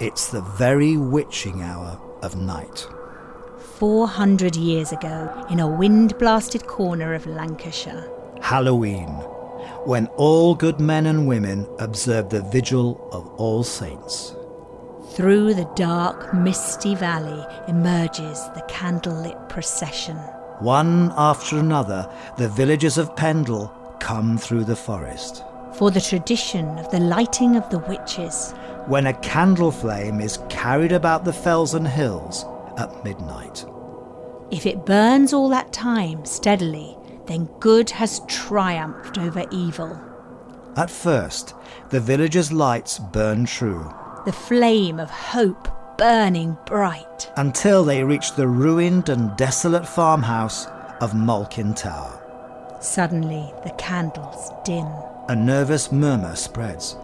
It's the very witching hour of night. 400 years ago, in a wind blasted corner of Lancashire, Halloween, when all good men and women observe the vigil of All Saints. through the dark, misty valley emerges the candlelit procession. One after another, the villagers of Pendle come through the forest. For the tradition of the lighting of the witches, When a candle flame is carried about the fells and hills at midnight. if it burns all that time steadily, then good has triumphed over evil. At first, the villagers' lights burn true The flame of hope burning bright. until they reach the ruined and desolate farmhouse of Malkin Tower. Suddenly, the candles dim. A nervous murmur spreads.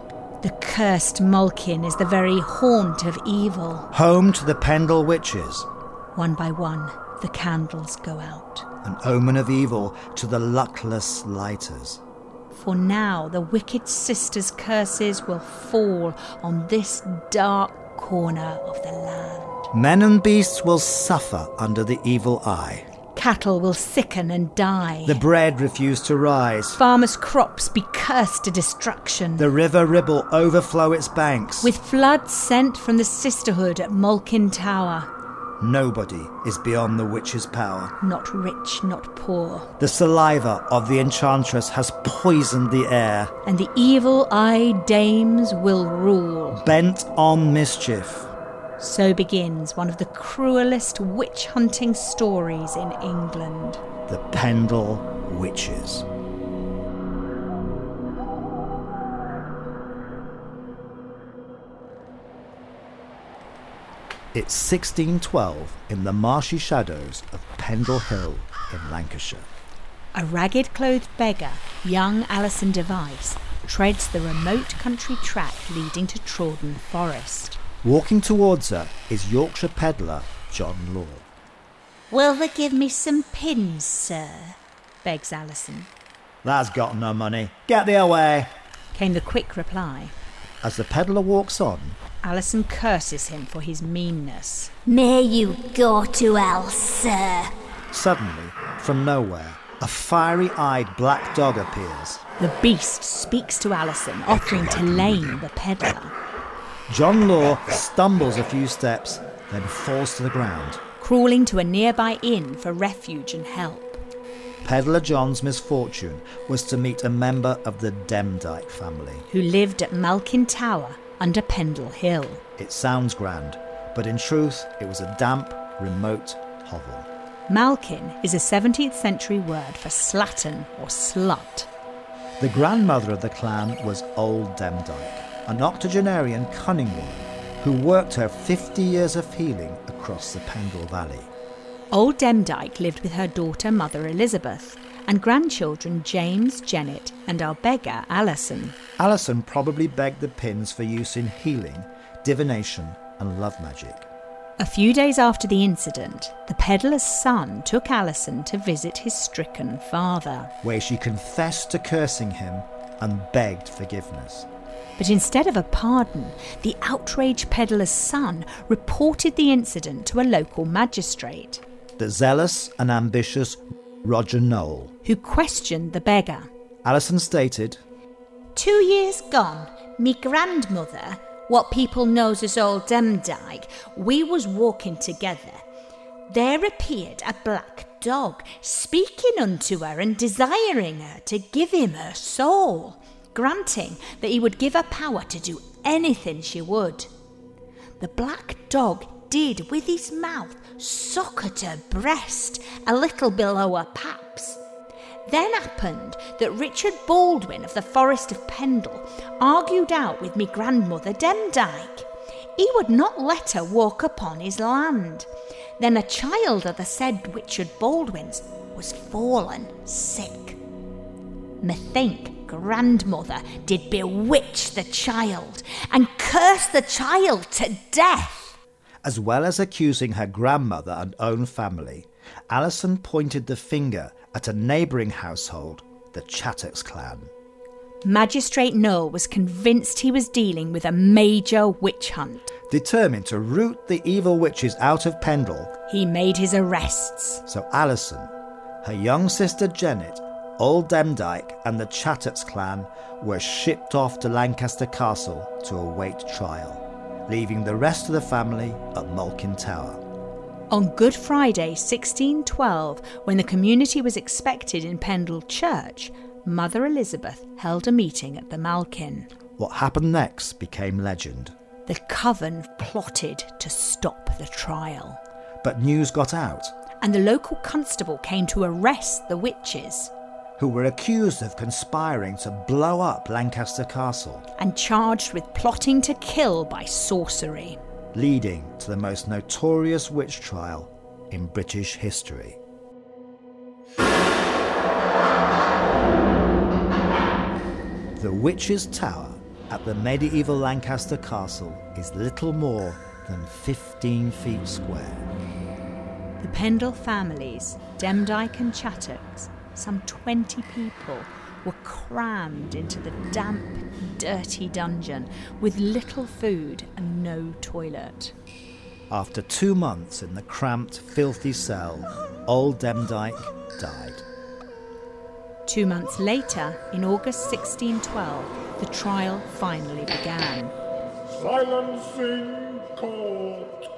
The cursed Malkin is the very haunt of evil. Home to the Pendle witches, One by one, the candles go out. an omen of evil to the luckless lighters. For now the wicked sisters' curses will fall on this dark corner of the land. Men and beasts will suffer under the evil eye. Cattle will sicken and die. The bread refuse to rise. Farmers' crops be cursed to destruction. The river Ribble overflow its banks. With floods sent from the sisterhood at Malkin Tower. Nobody is beyond the witch's power. Not rich, not poor. The saliva of the enchantress has poisoned the air, And the evil eyed dames will rule. bent on mischief. So begins one of the cruelest witch hunting stories in England. The Pendle Witches. It's 1612 in the marshy shadows of Pendle Hill in Lancashire. A ragged clothed beggar, young Alison Device, treads the remote country track leading to Trawden Forest. Walking towards her is Yorkshire peddler John Law. Will they give me some pins, sir? begs Alison. That's got no money. Get thee away. Came the quick reply. As the peddler walks on, Alison curses him for his meanness. May you go to hell, sir. suddenly, from nowhere, a fiery eyed black dog appears. The beast speaks to Alison, offering to lame the peddler. John Law stumbles a few steps, then falls to the ground. Crawling to a nearby inn for refuge and help. Peddler John's misfortune was to meet a member of the Demdike family. who lived at Malkin Tower under Pendle Hill. It sounds grand, but in truth, it was a damp, remote hovel. Malkin is a 17th century word for slattern or slut. The grandmother of the clan was Old Demdike, an octogenarian cunning woman who worked her 50 years of healing across the Pendle Valley. Old Demdike lived with her daughter, Mother Elizabeth, and grandchildren James, Janet, and our beggar, Alison. Alison probably begged the pins for use in healing, divination, and love magic. A few days after the incident, the peddler's son took Alison to visit his stricken father. where she confessed to cursing him and begged forgiveness. But instead of a pardon, the outraged peddler's son reported the incident to a local magistrate, The zealous and ambitious Roger Nowell. who questioned the beggar. Alison stated, Two years gone, me grandmother, what people knows as old Demdike, we was walking together. There appeared a black dog, speaking unto her and desiring her to give him her soul, granting that he would give her power to do anything she would. The black dog did with his mouth suck at her breast, a little below her paps. Then happened that Richard Baldwin of the Forest of Pendle argued out with me grandmother Demdike. He would not let her walk upon his land. Then a child of the said Richard Baldwin's was fallen sick. Methink grandmother did bewitch the child and curse the child to death. as well as accusing her grandmother and own family, Alison pointed the finger at a neighbouring household, the Chattox clan. Magistrate Nowell was convinced he was dealing with a major witch hunt. Determined to root the evil witches out of Pendle, he made his arrests. So Alison, her young sister Janet, Old Demdike, and the Chattox clan were shipped off to Lancaster Castle to await trial, leaving the rest of the family at Malkin Tower. On Good Friday 1612, when the community was expected in Pendle Church, Mother Elizabeth held a meeting at the Malkin. What happened next became legend. The coven plotted to stop the trial. But news got out. And the local constable came to arrest the witches. Who were accused of conspiring to blow up Lancaster Castle. And charged with plotting to kill by sorcery. Leading to the most notorious witch trial in British history. The Witch's Tower at the medieval Lancaster Castle is little more than 15 feet square. The Pendle families, Demdike and Chattox, some 20 people, were crammed into the damp, dirty dungeon with little food and no toilet. After two months in the cramped, filthy cell, old Demdike died. Two months later, in August 1612, the trial finally began. Silencing court.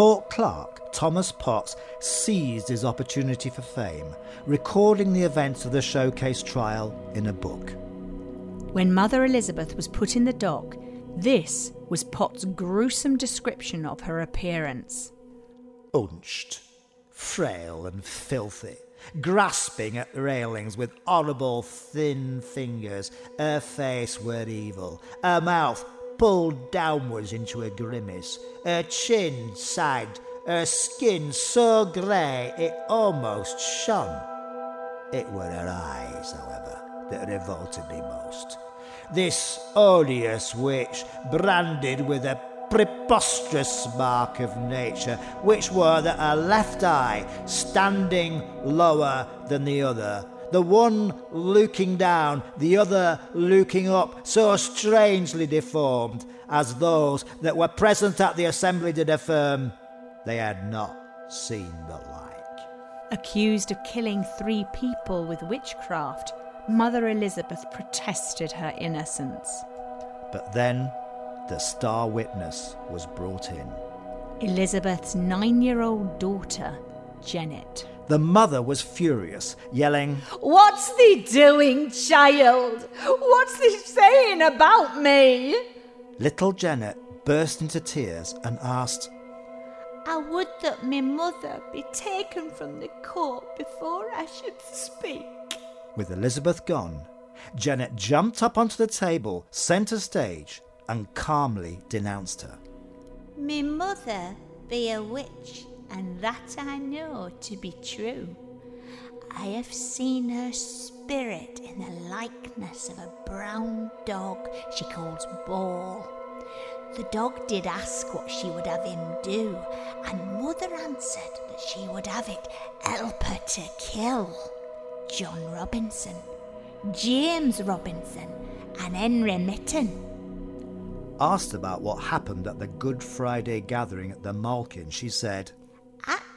Court clerk Thomas Potts seized his opportunity for fame, recording the events of the showcase trial in a book. When Mother Elizabeth was put in the dock, this was Potts' gruesome description of her appearance. Unched, frail and filthy, grasping at the railings with horrible thin fingers. Her face were evil, her mouth pulled downwards into a grimace, her chin sagged, her skin so grey it almost shone. It were her eyes, however, that revolted me most. This odious witch, branded with a preposterous mark of nature, which were that her left eye standing lower than the other, the one looking down, the other looking up, so strangely deformed, as those that were present at the assembly did affirm they had not seen the like. Accused of killing three people with witchcraft, Mother Elizabeth protested her innocence. But then the star witness was brought in. Elizabeth's nine year old daughter, Janet. The mother was furious, yelling, What's thee doing, child? What's thee saying about me? Little Janet burst into tears and asked, I would that my mother be taken from the court before I should speak. With Elizabeth gone, Janet jumped up onto the table, centre stage, and calmly denounced her. Me mother be a witch, and that I know to be true. I have seen her spirit in the likeness of a brown dog she calls Ball. The dog did ask what she would have him do, and mother answered that she would have it help her to kill John Robinson, James Robinson, and Henry Mitten. Asked about what happened at the Good Friday gathering at the Malkin, she said,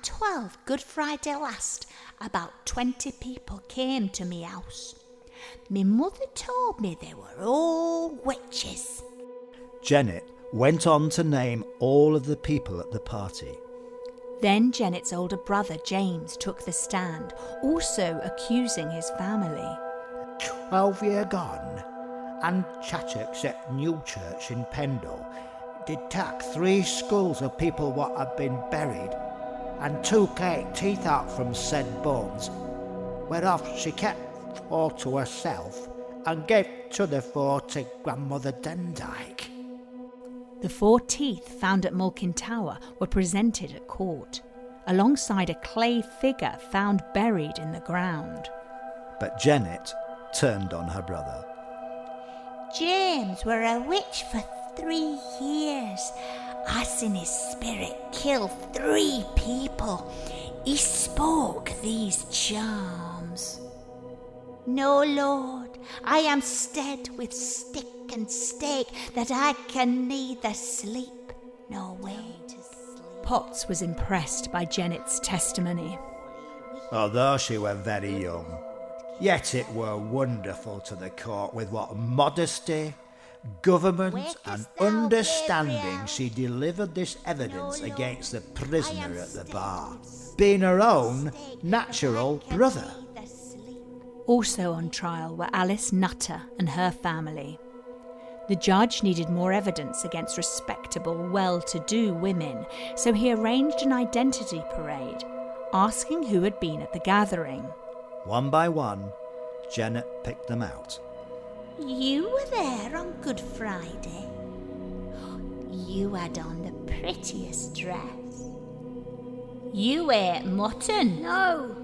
12 Good Friday last, about 20 people came to me house. Me mother told me they were all witches. Janet went on to name all of the people at the party. Then Janet's older brother James took the stand, also accusing his family. Twelve year gone, and Chattox at Newchurch in Pendle did take three schools of people what had been buried, and two eight teeth out from said bones, whereof she kept four to herself, and gave to the four to grandmother Demdike. The four teeth found at Malkin Tower were presented at court, alongside a clay figure found buried in the ground. But Janet turned on her brother. James were a witch for three years. I seen his spirit kill three people. He spoke these charms. No, Lord, I am stead with stick and stake that I can neither sleep no way. Potts was impressed by Jennet's testimony. Although she were very young, yet it were wonderful to the court with what modesty, government, and understanding she delivered this evidence against the prisoner at the bar, being her own natural brother. Also on trial were Alice Nutter and her family. The judge needed more evidence against respectable, well to do women, so he arranged an identity parade, asking who had been at the gathering. One by one, Janet picked them out. You were there on Good Friday. You had on the prettiest dress. You ate mutton. No.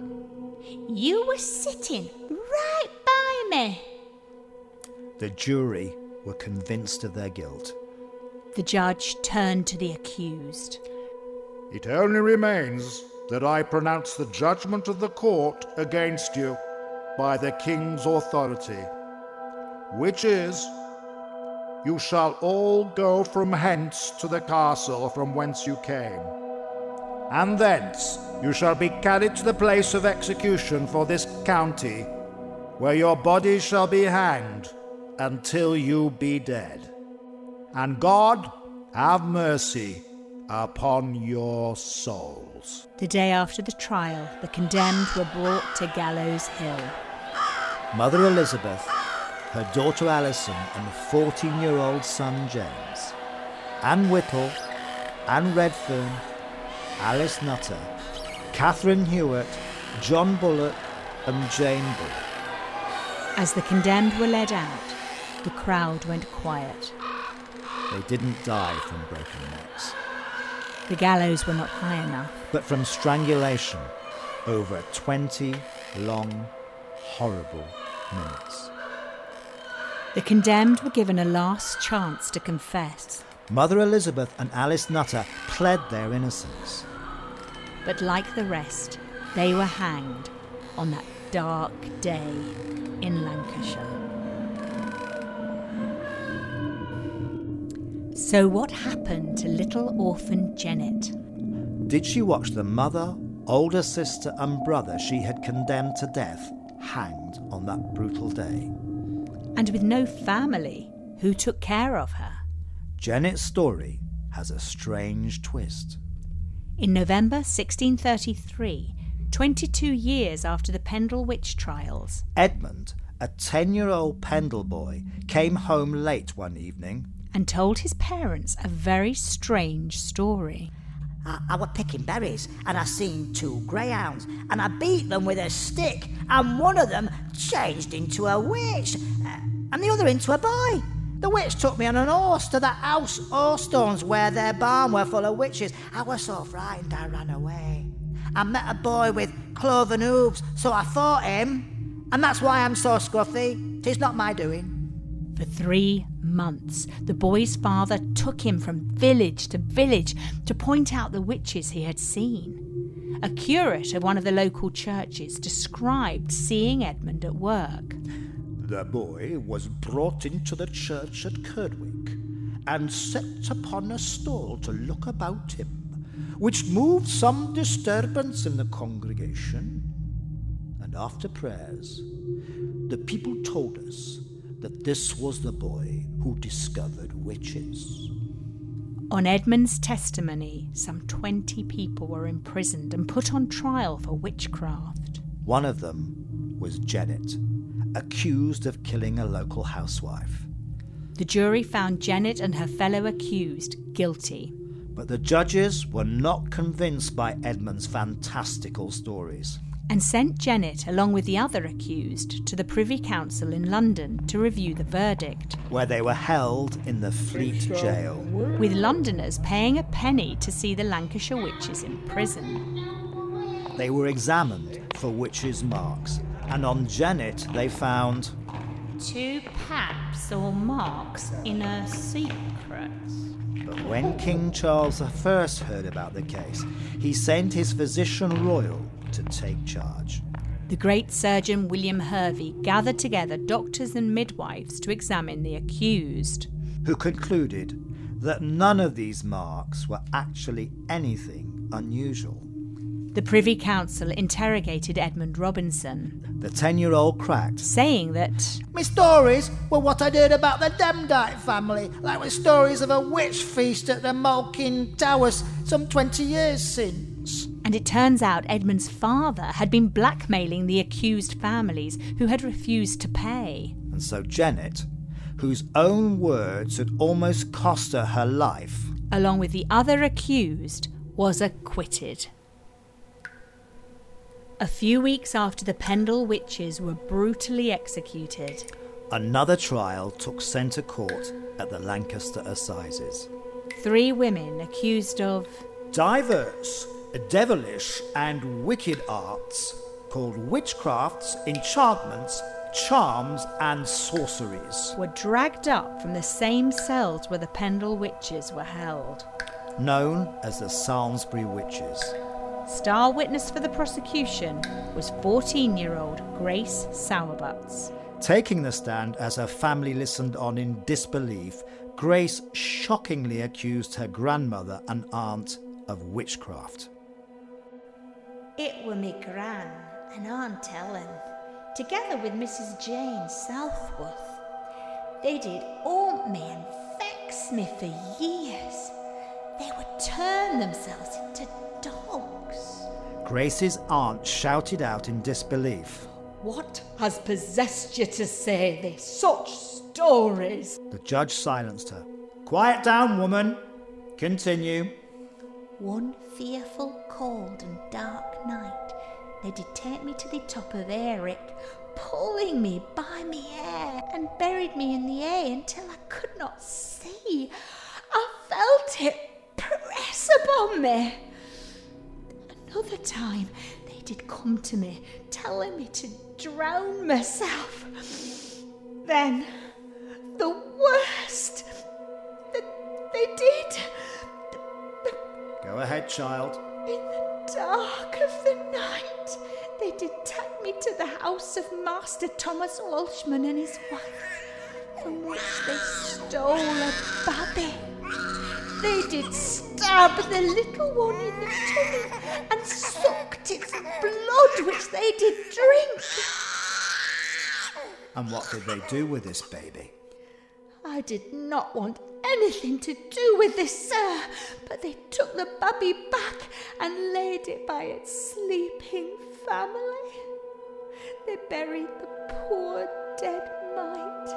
You were sitting right by me. The jury were convinced of their guilt. The judge turned to the accused. It only remains that I pronounce the judgment of the court against you by the king's authority, which is you shall all go from hence to the castle from whence you came, and thence you shall be carried to the place of execution for this county, where your bodies shall be hanged until you be dead. And God have mercy upon your souls. The day after the trial, the condemned were brought to Gallows Hill. Mother Elizabeth, her daughter Alison, and 14 year old son James, Anne Whittle, Anne Redfern, Alice Nutter, Catherine Hewitt, John Bullock, and Jane Bullock. As the condemned were led out, the crowd went quiet. They didn't die from broken necks, The gallows were not high enough. but from strangulation over 20 long, horrible minutes. The condemned were given a last chance to confess. Mother Elizabeth and Alice Nutter pled their innocence. But like the rest, they were hanged on that dark day in Lancashire. So, what happened to little orphan Janet? Did she watch the mother, older sister, and brother she had condemned to death hanged on that brutal day? And with no family, who took care of her? Janet's story has a strange twist. In November 1633, 22 years after the Pendle witch trials, Edmund, a 10 year old Pendle boy, came home late one evening. and told his parents a very strange story. I, I were picking berries and I seen two greyhounds and I beat them with a stick and one of them changed into a witch uh, and the other into a boy. The witch took me on an horse to the house Hoarstones where their barn were full of witches. I was so frightened I ran away. I met a boy with cloven hooves, so I fought him. And that's why I'm so scruffy. Tis not my doing. For three months, the boy's father took him from village to village to point out the witches he had seen. A curate of one of the local churches described seeing Edmund at work. The boy was brought into the church at Kildwick and set upon a stall to look about him, which moved some disturbance in the congregation. And after prayers, the people told us that this was the boy who discovered witches. On Edmund's testimony, some 20 people were imprisoned and put on trial for witchcraft. One of them was Janet, accused of killing a local housewife. The jury found Janet and her fellow accused guilty. But the judges were not convinced by Edmund's fantastical stories. And sent Janet, along with the other accused, to the Privy Council in London to review the verdict, where they were held in the Fleet Jail. with Londoners paying a penny to see the Lancashire witches in prison. They were examined for witches' marks, and on Janet they found Two paps or marks in her secrets. But when King Charles I heard about the case, he sent his physician royal to take charge. The great surgeon William Harvey gathered together doctors and midwives to examine the accused. who concluded that none of these marks were actually anything unusual. The Privy Council interrogated Edmund Robinson, The 10 year old cracked. saying that My stories were what I'd heard about the Demdike family, like with stories of a witch feast at the Malkin Towers some 20 years since. And it turns out Edmund's father had been blackmailing the accused families who had refused to pay. And so Janet, whose own words had almost cost her her life, Along with the other accused, was acquitted. A few weeks after the Pendle witches were brutally executed, another trial took centre court at the Lancaster Assizes. three women accused of Divers, devilish, and wicked arts called witchcrafts, enchantments, charms, and sorceries, were dragged up from the same cells where the Pendle witches were held. known as the Samlesbury Witches. Star witness for the prosecution was 14 year old Grace Sowerbutts. Taking the stand as her family listened on in disbelief, Grace shockingly accused her grandmother and aunt of witchcraft. It were me gran and Aunt Ellen, together with Mrs. Jane Southworth. They did haunt me and vex me for years. They would turn themselves into dogs. Grace's aunt shouted out in disbelief. What has possessed you to say this? Such stories. The judge silenced her. Quiet down, woman. Continue. One fearful, cold, and dark night, they did take me to the top of Eric, pulling me by me hair and buried me in the air until I could not see. I felt it press upon me. Another time, they did come to me, telling me to drown myself. Then, the worst that they did. Go ahead, child. In the dark of the night, they did take me to the house of Master Thomas Walshman and his wife, from which they stole a baby. They did stab the little one in the tummy and sucked its blood, which they did drink. And what did they do with this baby? I did not want anything to do with this, sir, but they took the baby back and laid it by its sleeping family. They buried the poor dead mite.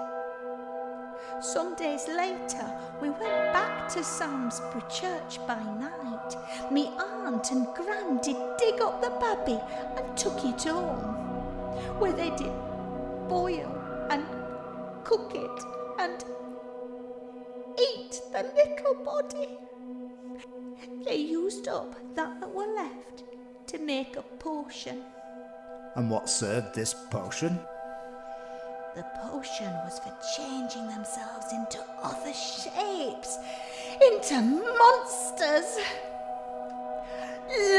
Some days later, we went back to Samlesbury Church by night. Me aunt and gran did dig up the baby and took it home, where they did boil and cook it and eat the little body. They used up that that were left to make a potion. And what served this potion? The potion was for changing themselves into other shapes, into monsters.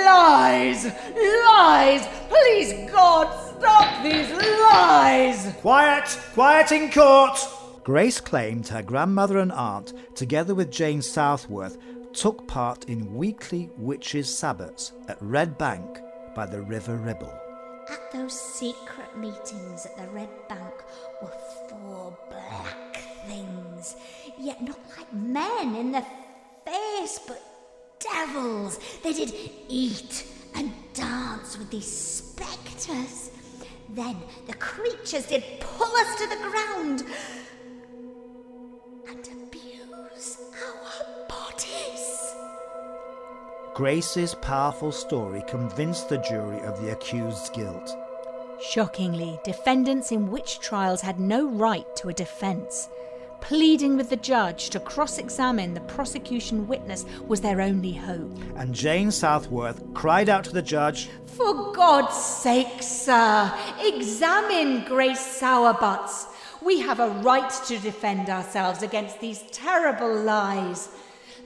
Lies! Lies! Please, God, stop these lies! Quiet! Quiet in court! Grace claimed her grandmother and aunt, together with Jane Southworth, took part in weekly witches' sabbats at Red Bank by the River Ribble. At those secret meetings at the Red Bank were four black things, yet not like men in the face, but devils. They did eat and dance with these spectres. Then the creatures did pull us to the ground and abuse our bodies. Grace's powerful story convinced the jury of the accused's guilt. Shockingly, defendants in witch trials had no right to a defence. Pleading with the judge to cross examine the prosecution witness was their only hope. And Jane Southworth cried out to the judge, For God's sake, sir, examine Grace Sowerbutts. We have a right to defend ourselves against these terrible lies.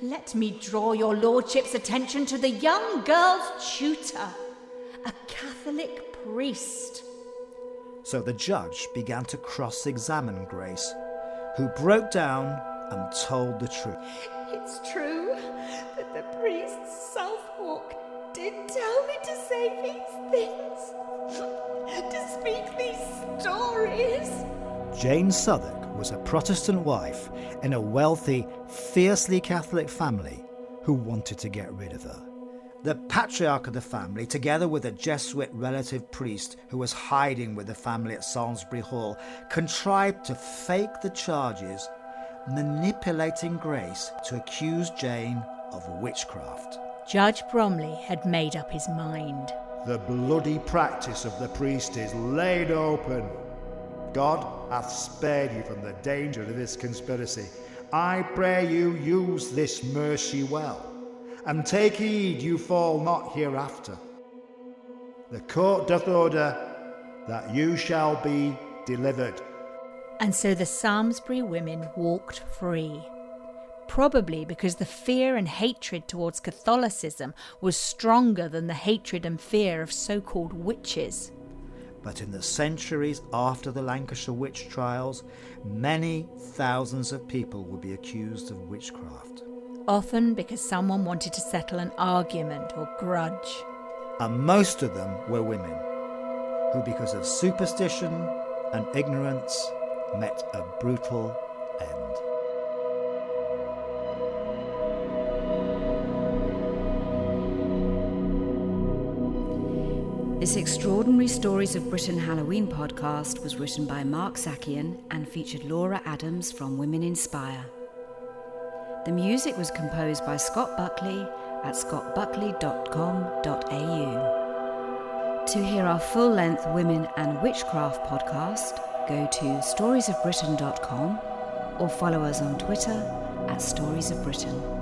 Let me draw your lordship's attention to the young girl's tutor, a Catholic priest. So the judge began to cross examine Grace, who broke down and told the truth. It's true that the priest Southworth did tell me to say these things, Jane Southworth was a Protestant wife in a wealthy, fiercely Catholic family who wanted to get rid of her. The patriarch of the family, together with a Jesuit relative priest who was hiding with the family at Samlesbury Hall, contrived to fake the charges, manipulating Grace to accuse Jane of witchcraft. Judge Bromley had made up his mind. The bloody practice of the priest is laid open. God hath spared you from the danger of this conspiracy. I pray you use this mercy well, and take heed you fall not hereafter. The court doth order that you shall be delivered. And so the Samlesbury women walked free. Probably because the fear and hatred towards Catholicism was stronger than the hatred and fear of so called witches. But in the centuries after the Lancashire witch trials, many thousands of people would be accused of witchcraft. Often because someone wanted to settle an argument or grudge. And most of them were women, who, because of superstition and ignorance, met a brutal end. This extraordinary Stories of Britain Halloween podcast was written by Mark Sakian and featured Laura Adams from Women Inspire. The music was composed by Scott Buckley at scottbuckley.com.au. To hear our full length Women and Witchcraft podcast, go to storiesofbritain.com or follow us on Twitter at Stories of Britain.